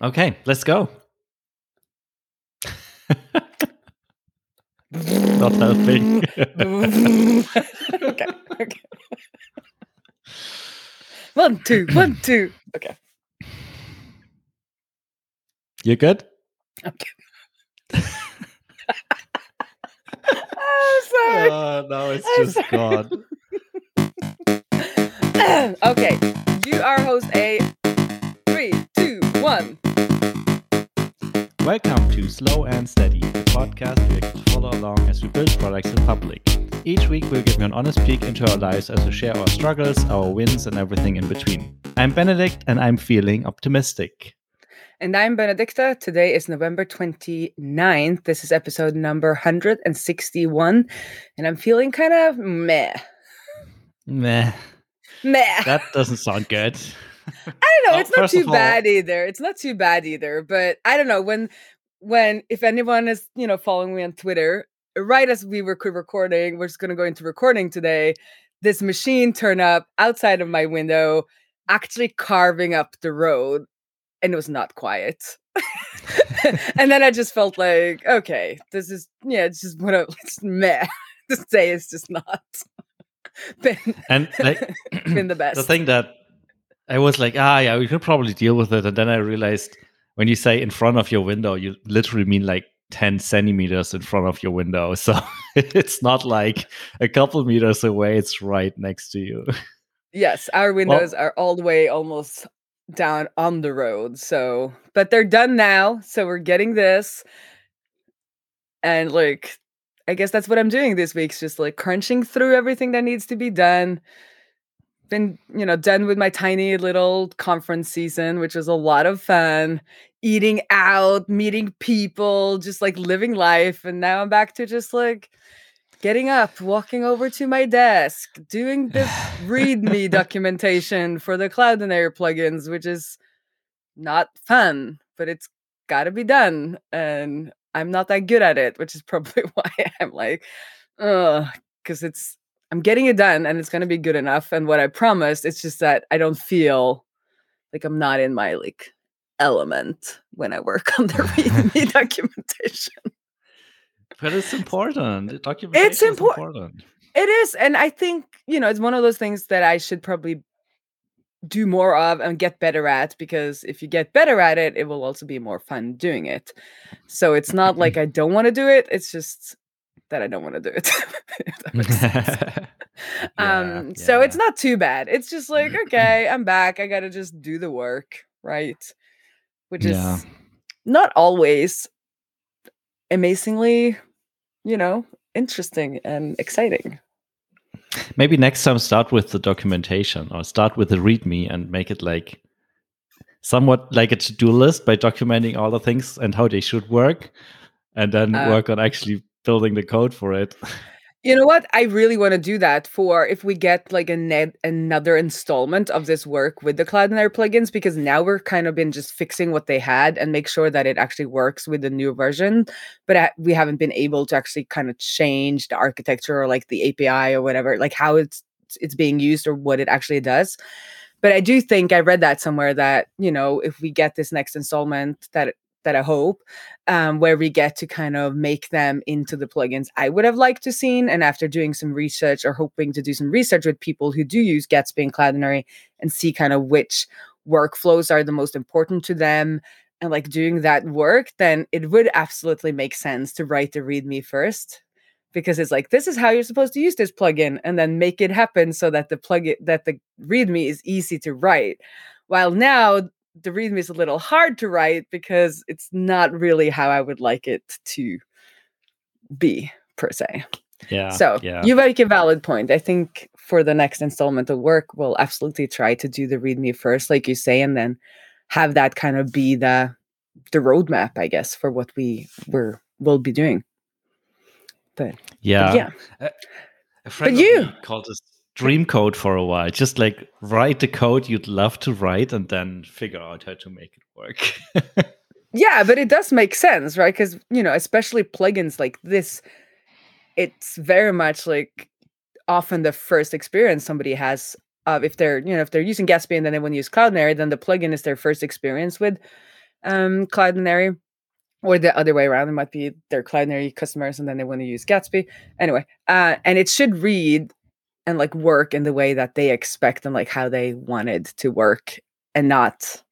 Okay, let's go. Not helping. okay. Okay. One, two, one, two. Okay. You good? Okay. oh, sorry. Oh, no, it's I'm just sorry. gone. okay. You are host A. One. Welcome to Slow and Steady, the podcast where you can follow along as we build products in public. Each week, we'll give you an honest peek into our lives as we share our struggles, our wins, and everything in between. I'm Benedikt, and I'm feeling optimistic. And I'm Benedicte. Today is November 29th. This is episode number 161. And I'm feeling kind of meh. Meh, Meh. that doesn't sound good. I don't know. Well, it's not too of all- bad either. It's not too bad either. But I don't know when when if anyone is you know following me on Twitter, right as we were recording, we're just gonna go into recording today. This machine turned up outside of my window, actually carving up the road, and it was not quiet. and then I just felt like, okay, this is yeah, it's just what a it's meh. This day is just not been And like, been the best. the thing that I was like, ah, yeah, we could probably deal with it. And then I realized when you say in front of your window, you literally mean like 10 centimeters in front of your window. So it's not like a couple meters away, it's right next to you. Yes, our windows are all the way almost down on the road. So, but they're done now. So we're getting this. And like, I guess that's what I'm doing this week. is just like crunching through everything that needs to be done. Been, you know, done with my tiny little conference season, which was a lot of fun. Eating out, meeting people, just like living life. And now I'm back to just like getting up, walking over to my desk, doing the README documentation for the Cloudinary plugins, which is not fun, but it's got to be done. And I'm not that good at it, which is probably why I'm like, ugh, because it's, I'm getting it done and it's going to be good enough. And what I promised, it's just that I don't feel like I'm not in my like element when I work on the README documentation. But it's important. The documentation is impor- important. It is. And I think, you know, it's one of those things that I should probably do more of and get better at because if you get better at it, it will also be more fun doing it. So it's not like I don't want to do it. It's just that I don't want to do it. if that makes sense. um, so it's not too bad. It's just like, okay, I'm back. I got to just do the work, right? Which Yeah. is not always amazingly, you know, interesting and exciting. Maybe next time start with the documentation or start with the README and make it like somewhat like a to-do list by documenting all the things and how they should work, and then Uh, work on actually building the code for it. You know what? I really want to do that for if we get like a net another installment of this work with the Cloudinary plugins, because now we're kind of been just fixing what they had and make sure that it actually works with the new version. But we haven't been able to actually kind of change the architecture or like the API or whatever, like how it's it's being used or what it actually does. But I do think I read that somewhere that you know if we get this next installment that that I hope um, where we get to kind of make them into the plugins I would have liked to seen. And after doing some research or hoping to do some research with people who do use Gatsby and Cloudinary and see kind of which workflows are the most important to them and like doing that work, then it would absolutely make sense to write the README first because it's like this is how you're supposed to use this plugin and then make it happen so that the plugin that the README is easy to write. While now the README is a little hard to write because it's not really how I would like it to be per se. Yeah. so yeah. you make a valid point. I think for the next installment of work, we'll absolutely try to do the README first, like you say, and then have that kind of be the the roadmap, I guess, for what we were will be doing. But, but yeah. yeah, A friend But of you- called this dream code for a while. Just like write the code you'd love to write and then figure out how to make it work. Yeah, but it does make sense, right? Because you know, especially plugins like this, it's very much like often the first experience somebody has of if they're you know if they're using Gatsby and then they want to use Cloudinary, then the plugin is their first experience with um, Cloudinary, or the other way around. It might be their Cloudinary customers, and then they want to use Gatsby. Anyway, uh, and it should read and like work in the way that they expect and like how they wanted to work, and not.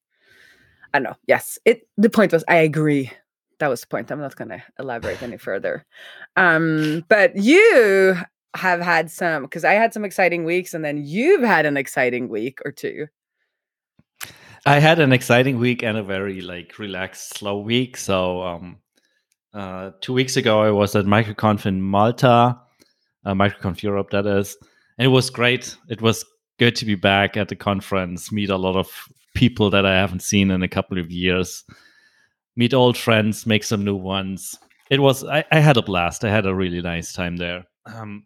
I don't know. Yes, it. The point was, I agree. That was the point. I'm not going to elaborate any further. Um, but you have had some because I had some exciting weeks, and then you've had an exciting week or two. I had an exciting week and a very like relaxed, slow week. So um, uh, two weeks ago, I was at MicroConf in Malta, uh, MicroConf Europe, that is, and it was great. It was good to be back at the conference, meet a lot of people that I haven't seen in a couple of years, meet old friends, make some new ones. It was I, I had a blast. I had a really nice time there. Um,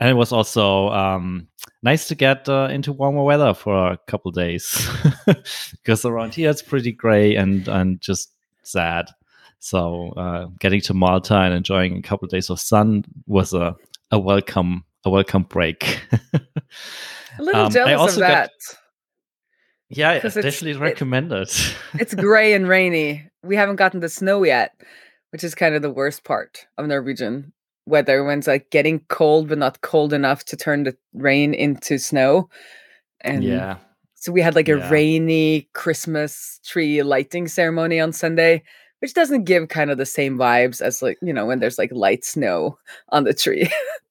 and it was also um, nice to get uh, into warmer weather for a couple days because around here it's pretty gray and and just sad. So uh, getting to Malta and enjoying a couple of days of sun was a, a welcome a welcome break. a little um, jealous of that. Got, yeah, I definitely recommend it. it's gray and rainy. We haven't gotten the snow yet, which is kind of the worst part of Norwegian weather when it's like getting cold but not cold enough to turn the rain into snow. And yeah. So we had like a yeah. rainy Christmas tree lighting ceremony on Sunday, which doesn't give kind of the same vibes as like, you know, when there's like light snow on the tree.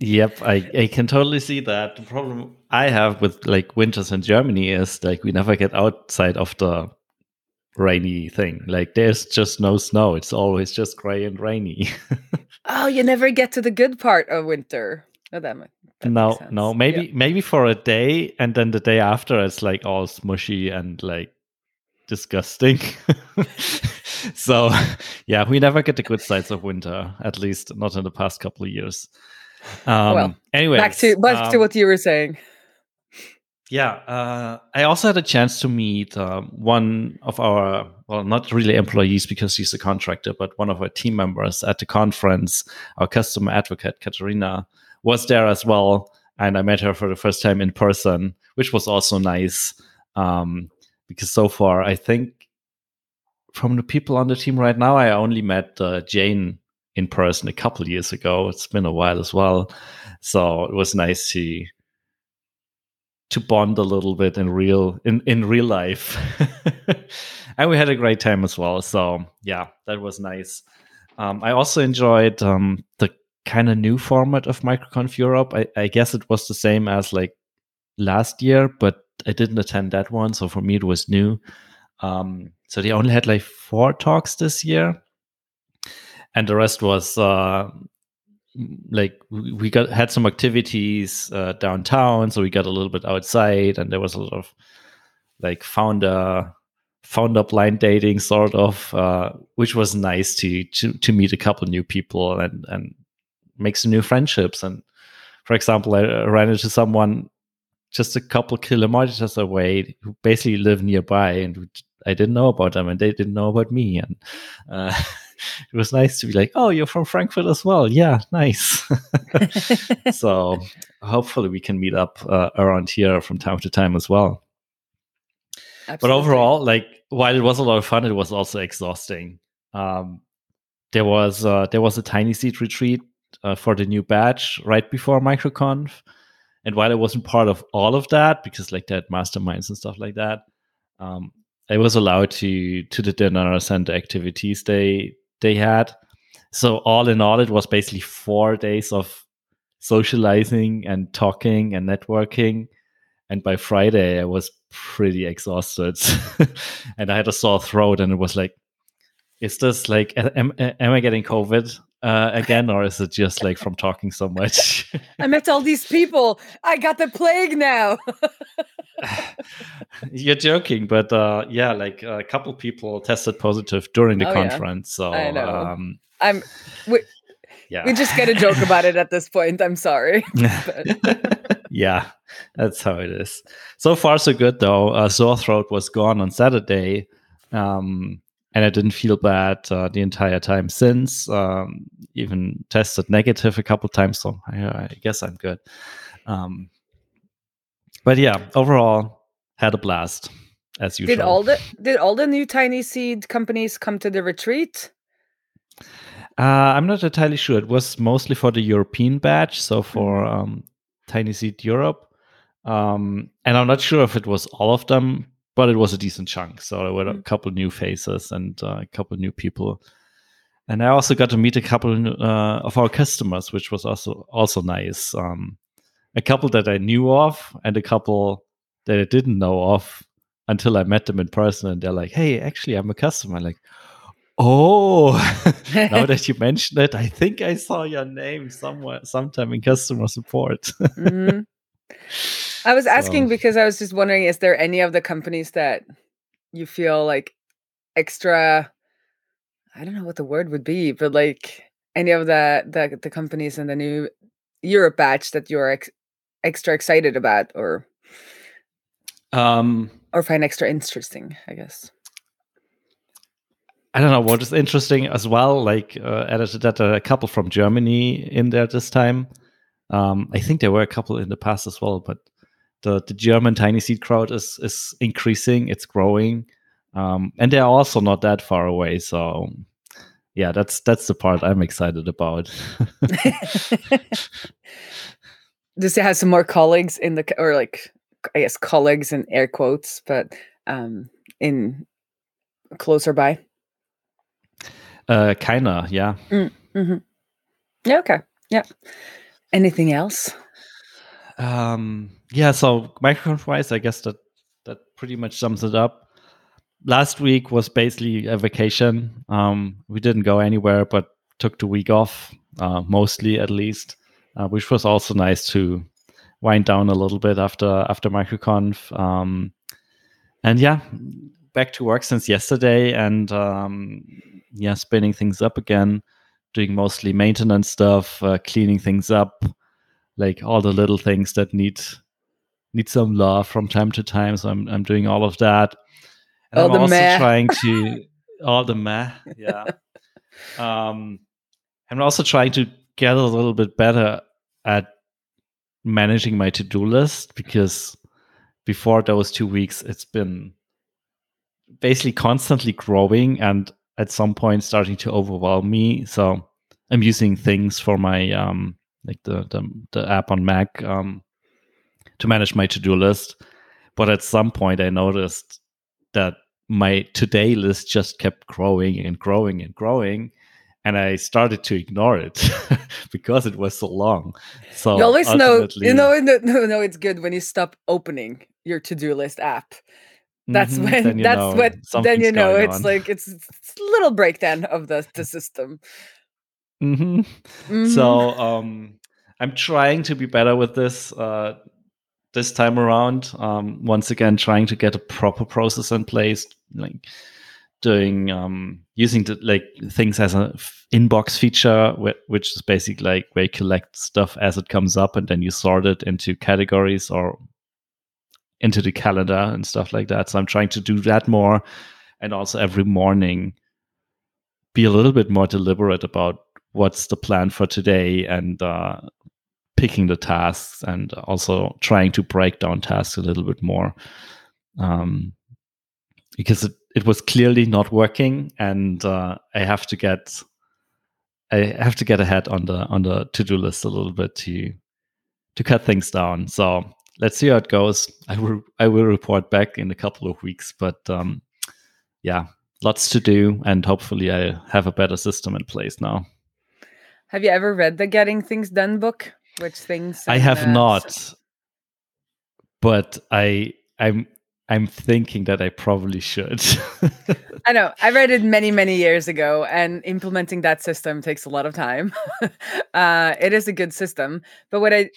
yep, I, I can totally see that. The problem I have with like winters in Germany is like we never get outside of the rainy thing. Like there's just no snow. It's always just gray and rainy. oh, you never get to the good part of winter. Oh, that, might, that no, no. Maybe yeah. maybe for a day, and then the day after, it's like all smushy and like disgusting. so, yeah, we never get the good sides of winter. At least not in the past couple of years. Um, well, anyway, back to back um, to what you were saying yeah, uh, I also had a chance to meet uh, one of our, well, not really employees because he's a contractor, but one of our team members at the conference. Our customer advocate, Katarina, was there as well. And I met her for the first time in person, which was also nice. Um, because so far, I think from the people on the team right now, I only met uh, Jane in person a couple years ago. It's been a while as well. So it was nice to to bond a little bit in real in in real life. And we had a great time as well. So yeah that was nice. Um, i also enjoyed um, the kind of new format of microconf europe. I, I, guess it was the same as like last year but i didn't attend that one. So for me it was new. Um, so they only had like four talks this year and the rest was uh, like we got had some activities uh, downtown, so we got a little bit outside, and there was a lot of like founder founder blind dating sort of, uh, which was nice to, to to meet a couple new people and and make some new friendships. And for example, I ran into someone just a couple kilometers away who basically lived nearby, and I didn't know about them, and they didn't know about me, and. Uh, it was nice to be like, oh, you're from Frankfurt as well. Yeah, nice. so hopefully we can meet up uh, around here from time to time as well. Absolutely. But overall, like while it was a lot of fun, it was also exhausting. Um, there was uh, there was a tiny seed retreat uh, for the new batch right before MicroConf, and while I wasn't part of all of that because like they had masterminds and stuff like that, um, I was allowed to to the dinners and the activities they they had. So all in all, it was basically four days of socializing and talking and networking. And by Friday, I was pretty exhausted, and I had a sore throat. And it was like, is this like, am, am I getting COVID? Uh, again, or is it just like from talking so much? I met all these people. I got the plague now. You're joking, but uh, yeah, like a couple people tested positive during the oh, conference. Yeah. So I know. Um, I'm. We, yeah. we just get a joke about it at this point. I'm sorry. yeah, that's how it is. So far, so good though. Uh, sore throat was gone on Saturday. Um, and I didn't feel bad uh, the entire time since. Um, even tested negative a couple times, so I, I guess I'm good. Um, but yeah, overall, had a blast. as usual. Did all the did all the new tiny seed companies come to the retreat? Uh, I'm not entirely sure. It was mostly for the European batch, so for Mm-hmm. um, Tiny Seed Europe. Um, and I'm not sure if it was all of them, but it was a decent chunk. So there were a Mm. couple new faces and uh, a couple new people. And I also got to meet a couple uh, of our customers, which was also also nice. Um, a couple that I knew of, and a couple that I didn't know of until I met them in person. And they're like, "Hey, actually, I'm a customer." I'm like, oh, now that you mention it, I think I saw your name somewhere, sometime in customer support. Mhm. I was asking So- because I was just wondering: is there any of the companies that you feel like extra? I don't know what the word would be, but like any of the the, the companies in the new Europe batch that you're ex- extra excited about, or um, or find extra interesting, I guess. I don't know what is interesting as well. Like uh, added that a couple from Germany in there this time. Um, I think there were a couple in the past as well, but the the German tiny seed crowd is is increasing. It's growing, um, and they're also not that far away. So yeah, that's that's the part I'm excited about. Just to have some more colleagues in the or like I guess colleagues in air quotes, but um in closer by. uh, kinda, yeah. Mm-hmm. Yeah. Okay. Yeah. Anything else? Um, yeah, so microconf wise, I guess that that pretty much sums it up. Last week was basically a vacation. Um, we didn't go anywhere, but took the week off, uh, mostly at least, uh, which was also nice to wind down a little bit after after microconf. Um, and yeah, back to work since yesterday, and um, yeah, spinning things up again, doing mostly maintenance stuff, uh, cleaning things up like all the little things that need need some love from time to time. So I'm I'm doing all of that. And All I'm also meh. trying to all the meh, yeah. um I'm also trying to get a little bit better at managing my to-do list because before those two weeks it's been basically constantly growing and at some point starting to overwhelm me. So I'm using things for my um like the the, the app on Mac um to manage my to-do list. But at some point I noticed that my today list just kept growing and growing and growing. And I started to ignore it because it was so long. So you always know, you know, no, no, no, it's good when you stop opening your to-do list app. That's Mhm, when that's what then you know it's on. like it's, it's a little breakdown of the the system. Mhm. Mhm. So um, I'm trying to be better with this uh, this time around. Um, once again, trying to get a proper process in place, like doing um, using the, like things as a f- inbox feature, whi- which is basically like where you collect stuff as it comes up, and then you sort it into categories or into the calendar and stuff like that. So I'm trying to do that more, and also every morning be a little bit more deliberate about what's the plan for today and uh, picking the tasks and also trying to break down tasks a little bit more um, because it, it was clearly not working and uh, i have to get i have to get ahead on the on the to-do list a little bit to to cut things down. So let's see how it goes. I will i will report back in a couple of weeks but um, yeah lots to do and hopefully i have a better system in place now. Have you ever read the Getting Things Done book? Which things I have not, but I I'm I'm thinking that I probably should. I know. I read it many, many years ago, and implementing that system takes a lot of time. uh, it is a good system, but what I,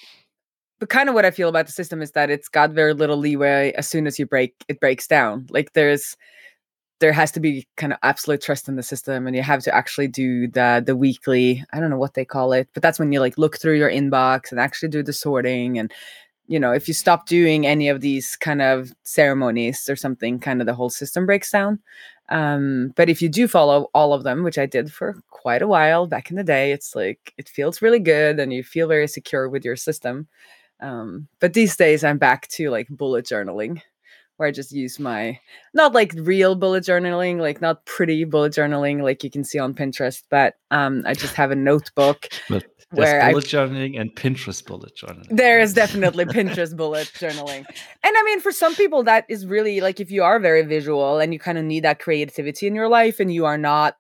but kind of what I feel about the system is that it's got very little leeway. As soon as you break, it breaks down. Like there's, there has to be kind of absolute trust in the system, and you have to actually do the the weekly. I don't know what they call it, but that's when you like look through your inbox and actually do the sorting and you know, if you stop doing any of these kind of ceremonies or something, kind of the whole system breaks down. Um, but if you do follow all of them, which I did for quite a while back in the day, it's like it feels really good and you feel very secure with your system. Um, but these days I'm back to like bullet journaling, where I just use my not like real bullet journaling, like not pretty bullet journaling like you can see on Pinterest, but um, I just have a notebook. But Where there's I- bullet journaling and Pinterest bullet journaling. There is definitely Pinterest bullet journaling. And I mean, for some people, that is really like if you are very visual and you kind of need that creativity in your life and you are not,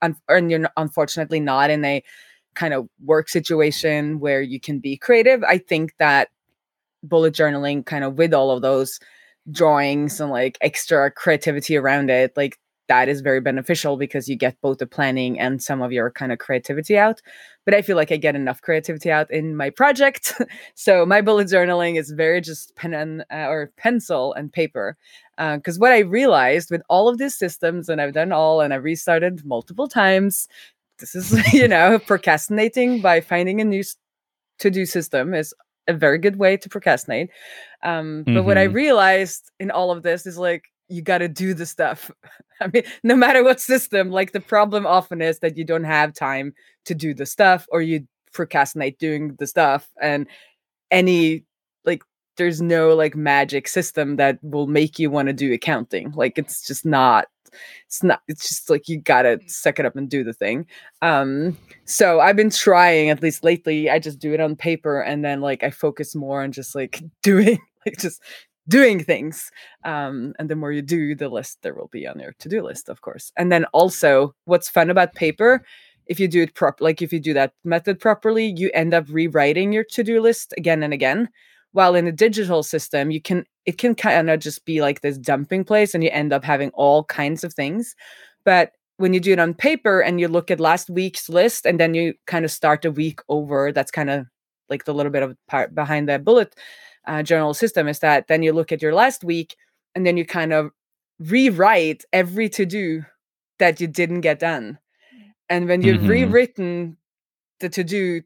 un- and you're unfortunately not in a kind of work situation where you can be creative, I think that bullet journaling kind of with all of those drawings and like extra creativity around it, like that is very beneficial because you get both the planning and some of your kind of creativity out. But I feel like I get enough creativity out in my project. so my bullet journaling is very just pen and uh, or pencil and paper. Because what I realized with all of these systems, and I've done all, and I've restarted multiple times. This is, you know, procrastinating by finding a new to do system is a very good way to procrastinate. Um, but what I Mhm. realized in all of this is like, you got to do the stuff. I mean, no matter what system, like the problem often is that you don't have time to do the stuff or you procrastinate doing the stuff. And any, like, there's no like magic system that will make you want to do accounting. Like, it's just not. It's not. It's just like you gotta suck it up and do the thing. Um, so I've been trying at least lately. I just do it on paper and then like I focus more on just like doing like just doing things. Um, and the more you do, the less there will be on your to-do list, of course. And then also what's fun about paper, if you do it prop like if you do that method properly, you end up rewriting your to-do list again and again. While in a digital system, you can it can kind of just be like this dumping place and you end up having all kinds of things. But when you do it on paper and you look at last week's list and then you kind of start the week over, that's kind of like the little bit of part behind the bullet uh, journal system is that then you look at your last week and then you kind of rewrite every to do that you didn't get done. And when you've Mhm. rewritten the to do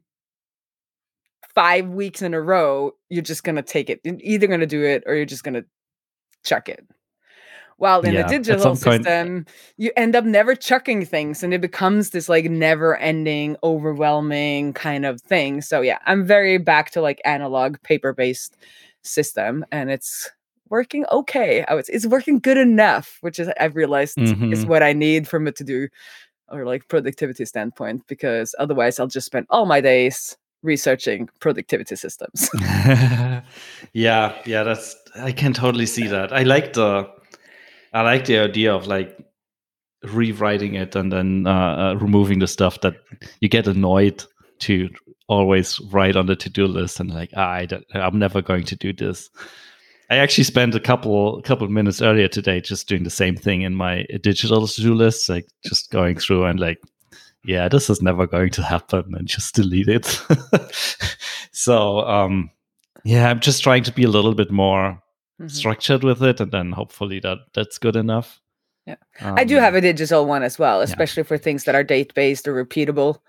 five weeks in a row, you're just going to take it. You're either going to do it or you're just going to chuck it. While in Yeah, a digital point- system, you end up never chucking things and it becomes this like never ending, overwhelming kind of thing. So, yeah, I'm very back to like analog paper based system and it's working okay. I was, it's working good enough, which is I've realized is Mhm. what I need from it to do or like productivity standpoint because otherwise I'll just spend all my days researching productivity systems. yeah, yeah, that's I can totally see that. I like the I like the idea of like rewriting it and then uh, uh, removing the stuff that you get annoyed to always write on the to-do list and like ah, I don't, I'm never going to do this. I actually spent a couple couple minutes earlier today just doing the same thing in my digital to-do list, like just going through and like, yeah, this is never going to happen, and just delete it. so um, yeah, I'm just trying to be a little bit more Mhm. structured with it, and then hopefully that that's good enough. Yeah. I do Um, have a digital one as well, especially for things that are date based or repeatable.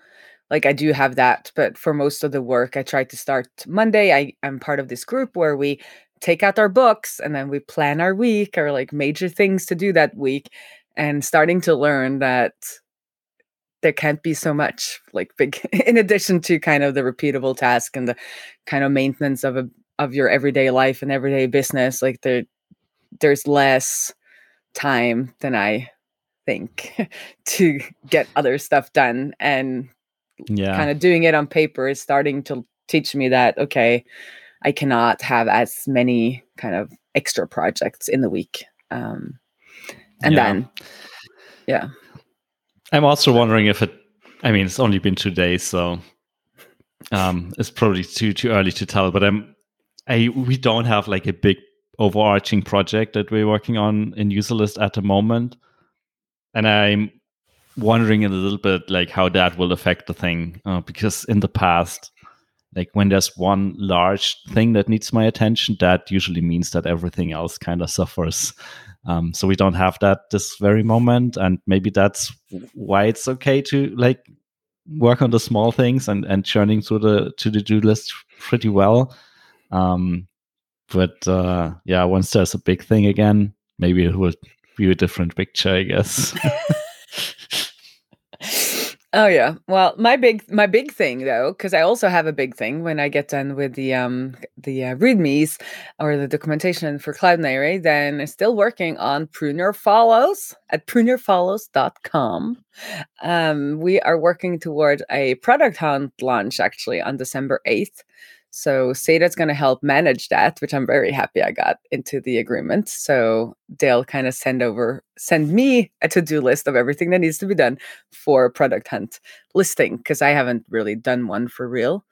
Like I do have that, but for most of the work, I try to start Monday. I am part of this group where we take out our books and then we plan our week or like major things to do that week, and starting to learn that there can't be so much like big in addition to kind of the repeatable task and the kind of maintenance of a of your everyday life and everyday business like there there's less time than i think to get other stuff done. And yeah, kind of doing it on paper is starting to teach me that okay i cannot have as many kind of extra projects in the week. Um and Yeah. then yeah I'm also wondering if it. I mean, it's only been two days, so um, it's probably too too early to tell. But I'm, I we don't have like a big overarching project that we're working on in UserList at the moment, and I'm wondering a little bit like how that will affect the thing uh, because in the past. Like when there's one large thing that needs my attention, that usually means that everything else kind of suffers. Um, so we don't have that this very moment, and maybe that's why it's okay to like work on the small things and and churning through the to the do list pretty well. Um, but uh, yeah, once there's a big thing again, maybe it will be a different picture, I guess. Oh yeah. Well, my big my big thing though, because I also have a big thing when I get done with the um the uh, readmes or the documentation for Cloudinary, then I'm still working on Prune Your Follows at pruneyourfollows.com. Um, we are working toward a product hunt launch actually on December 8th. So Xata's going to help manage that, which I'm very happy I got into the agreement. So they'll kind of send over, send me a to-do list of everything that needs to be done for product hunt listing because I haven't really done one for real.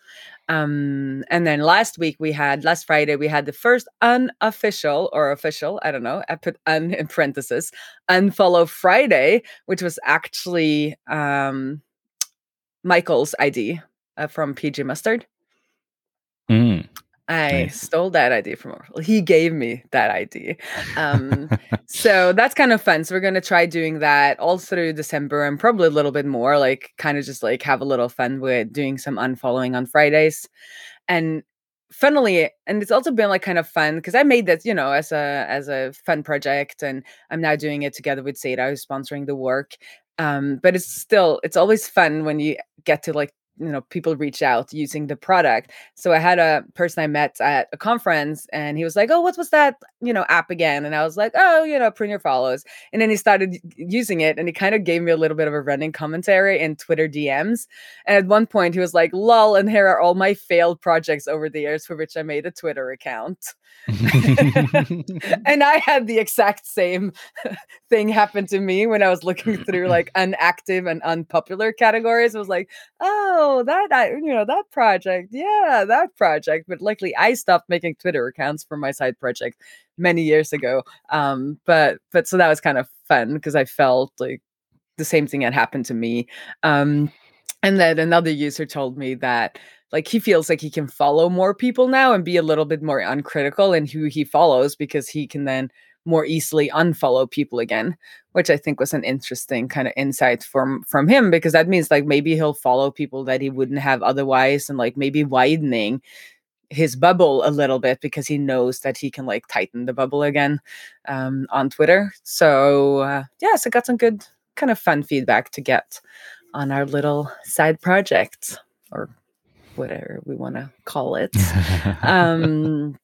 Um, and then last week we had last Friday we had the first unofficial or official, I don't know, I put un in parenthesis, unfollow Friday, which was actually um Michael's ID uh, from PG Mustard. Mm, I nice. stole that idea from him. He gave me that idea. Um, so that's kind of fun. So we're gonna try doing that all through December and probably a little bit more, like kind of just like have a little fun with doing some unfollowing on Fridays. And funnily, and it's also been like kind of fun because I made this, you know, as a as a fun project, and I'm now doing it together with Xata, who's sponsoring the work. Um, but it's still it's always fun when you get to like you know people reach out using the product. So i had a person i met at a conference and he was like oh what was that you know app again? And i was like oh you know Prune your follows. And then he started using it and he kind of gave me a little bit of a running commentary in twitter dms and at one point he was like lol and here are all my failed projects over the years for which i made a twitter account. And I had the exact same thing happen to me when I was looking through like unactive and unpopular categories. I was like, oh, that I, you know that project, yeah, that project. But luckily, I stopped making Twitter accounts for my side project many years ago. Um, but but so that was kind of fun because I felt like the same thing had happened to me. Um, and then another user told me that like he feels like he can follow more people now and be a little bit more uncritical in who he follows because he can then more easily unfollow people again which i think was an interesting kind of insight from from him because that means like maybe he'll follow people that he wouldn't have otherwise and like maybe widening his bubble a little bit because he knows that he can like tighten the bubble again um, on twitter. So uh, yeah so got some good kind of fun feedback to get on our little side project or whatever we want to call it. Um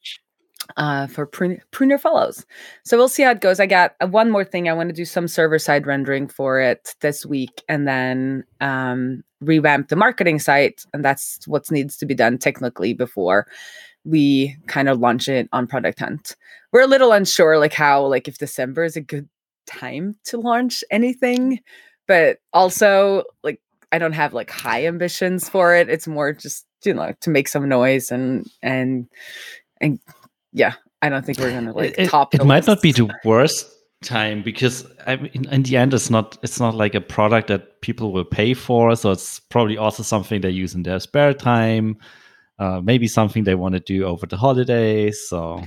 uh for prun- prune your follows so we'll see how it goes. I got uh, one more thing. I want to do some server side rendering for it this week and then um revamp the marketing site and that's what needs to be done technically before we kind of launch it on product hunt. We're a little unsure like how like if december is a good time to launch anything but also like I don't have like high ambitions for it. It's more just you know to make some noise and and and yeah. I don't think we're gonna like it, top. It might not be the worst time because I mean, in the end, it's not it's not like a product that people will pay for. So it's probably also something they use in their spare time. Uh, maybe something they want to do over the holidays. So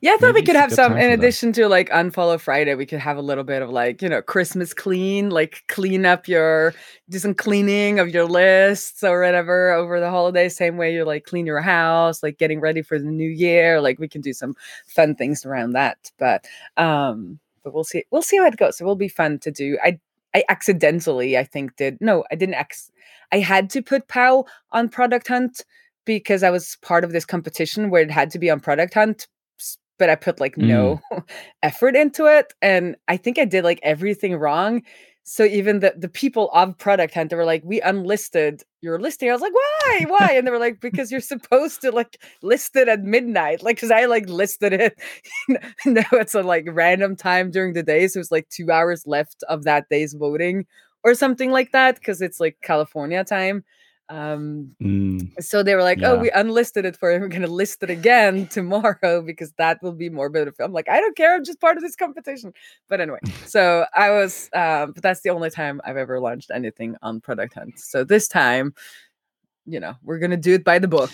yeah, I thought Maybe we could have some in addition to like unfollow Friday. We could have a little bit of like you know Christmas clean, like clean up your do some cleaning of your lists or whatever over the holidays. Same way you like clean your house, like getting ready for the new year. Like we can do some fun things around that. But um, but we'll see. We'll see how it goes. It will be fun to do. I I accidentally I think did no I didn't ex I had to put POW on Product Hunt because I was part of this competition where it had to be on Product Hunt but I put like no mm. effort into it. And I think I did like everything wrong. So even the, the people of Product Hunt, they were like, we unlisted your listing. I was like, why? Why? And they were like, because you're supposed to like list it at midnight. Like, cause I like listed it. no, it's a like random time during the day. So it's like two hours left of that day's voting or something like that. Cause it's like California time. Um, mm, so they were like, yeah. "Oh, we unlisted it for him. We're gonna list it again tomorrow because that will be more beneficial." I'm like, "I don't care. I'm just part of this competition." But anyway, so I was. Um, but that's the only time I've ever launched anything on Product Hunt. So this time, you know, we're gonna do it by the book.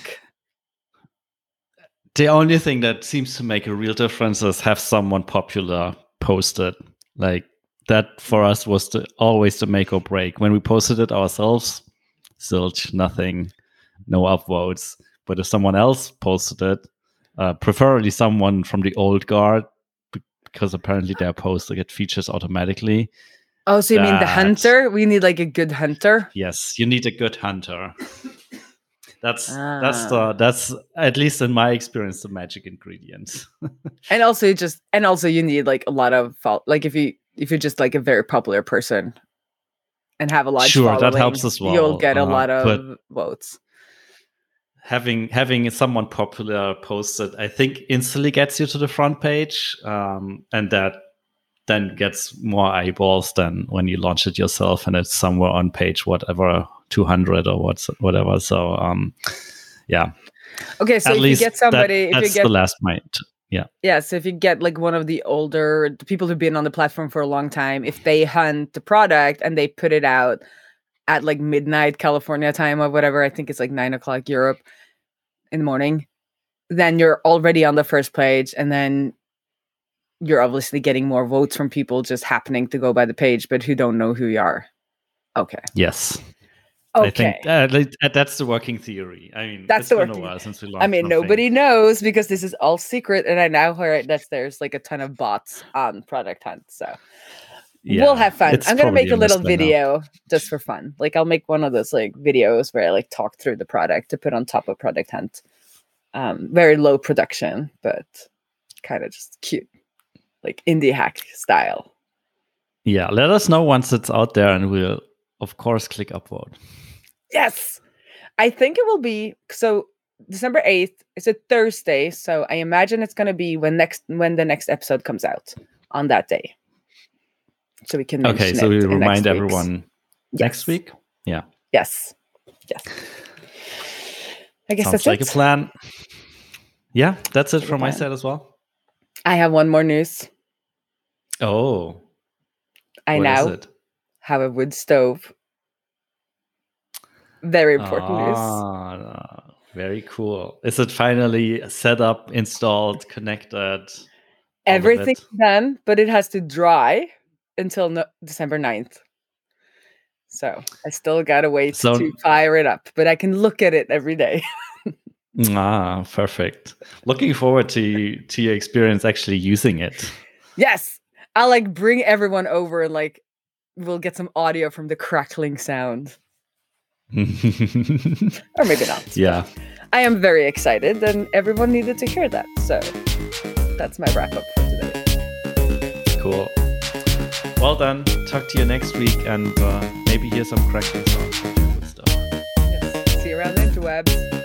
The only thing that seems to make a real difference is have someone popular post it. Like that for us was the, always the make or break. When we posted it ourselves, zilch, nothing, no upvotes. But if someone else posted it, uh, preferably someone from the old guard, because apparently their posts get features automatically, Oh, so you mean the hunter? We need like a good hunter. Yes, you need a good hunter. That's that's Ah. the that's at least in my experience the magic ingredient. And also you just and also you need like a lot of like if you if you're just like a very popular person and have a large Sure, that helps as well. You'll get a uh, lot of votes. having having someone popular posted, I think instantly gets you to the front page, um, and that then gets more eyeballs than when you launch it yourself and it's somewhere on page whatever 200 or what's whatever. So um, yeah, Okay, so at if least you get that- somebody, if you that's get the last mite. Yeah, Yeah, so if you get like one of the older the people who've been on the platform for a long time, if they hunt the product and they put it out at like midnight California time or whatever, I think it's like nine o'clock Europe in the morning, then you're already on the first page, and then you're obviously getting more votes from people just happening to go by the page, but who don't know who you are. Okay. yes. Okay. I think uh, like, uh, that's the working theory. I mean, That's it's the been a working- while since we launched. I mean, nobody knows because this is all secret, and I now heard that there's like a ton of bots on Product Hunt. So Yeah, we'll have fun. I'm gonna make a little by now. video just for fun. Like I'll make one of those like videos where I like talk through the product to put on top of Product Hunt. Um, very low production, but kind of just cute, like indie hack style. Yeah, let us know once it's out there, and we'll of course click upvote. Yes, I think it will be so. December eighth is a Thursday, so I imagine it's gonna be when next when the next episode comes out on that day. So we can Okay, so we in remind everyone next week. Yeah, Yes, yes. I guess sounds that's like it. a plan. Yeah, that's it from my side as well. I have one more news. Oh, I what is now it? Have a wood stove. Very important. Ah, very cool. Is it finally set up, installed, connected? all of Everything's it? done, but it has to dry until no- December 9th. So I still gotta wait So- to fire it up, but I can look at it every day. Ah, perfect. Looking forward to to your experience actually using it. yes, I'll like bring everyone over and like we'll get some audio from the crackling sound, or maybe not. yeah. I am very excited, and everyone needed to hear that. So that's my wrap up for today. Cool. Well done. Talk to you next week and uh, maybe hear some cracking sounds. Stuff. Yes. See you around the interwebs.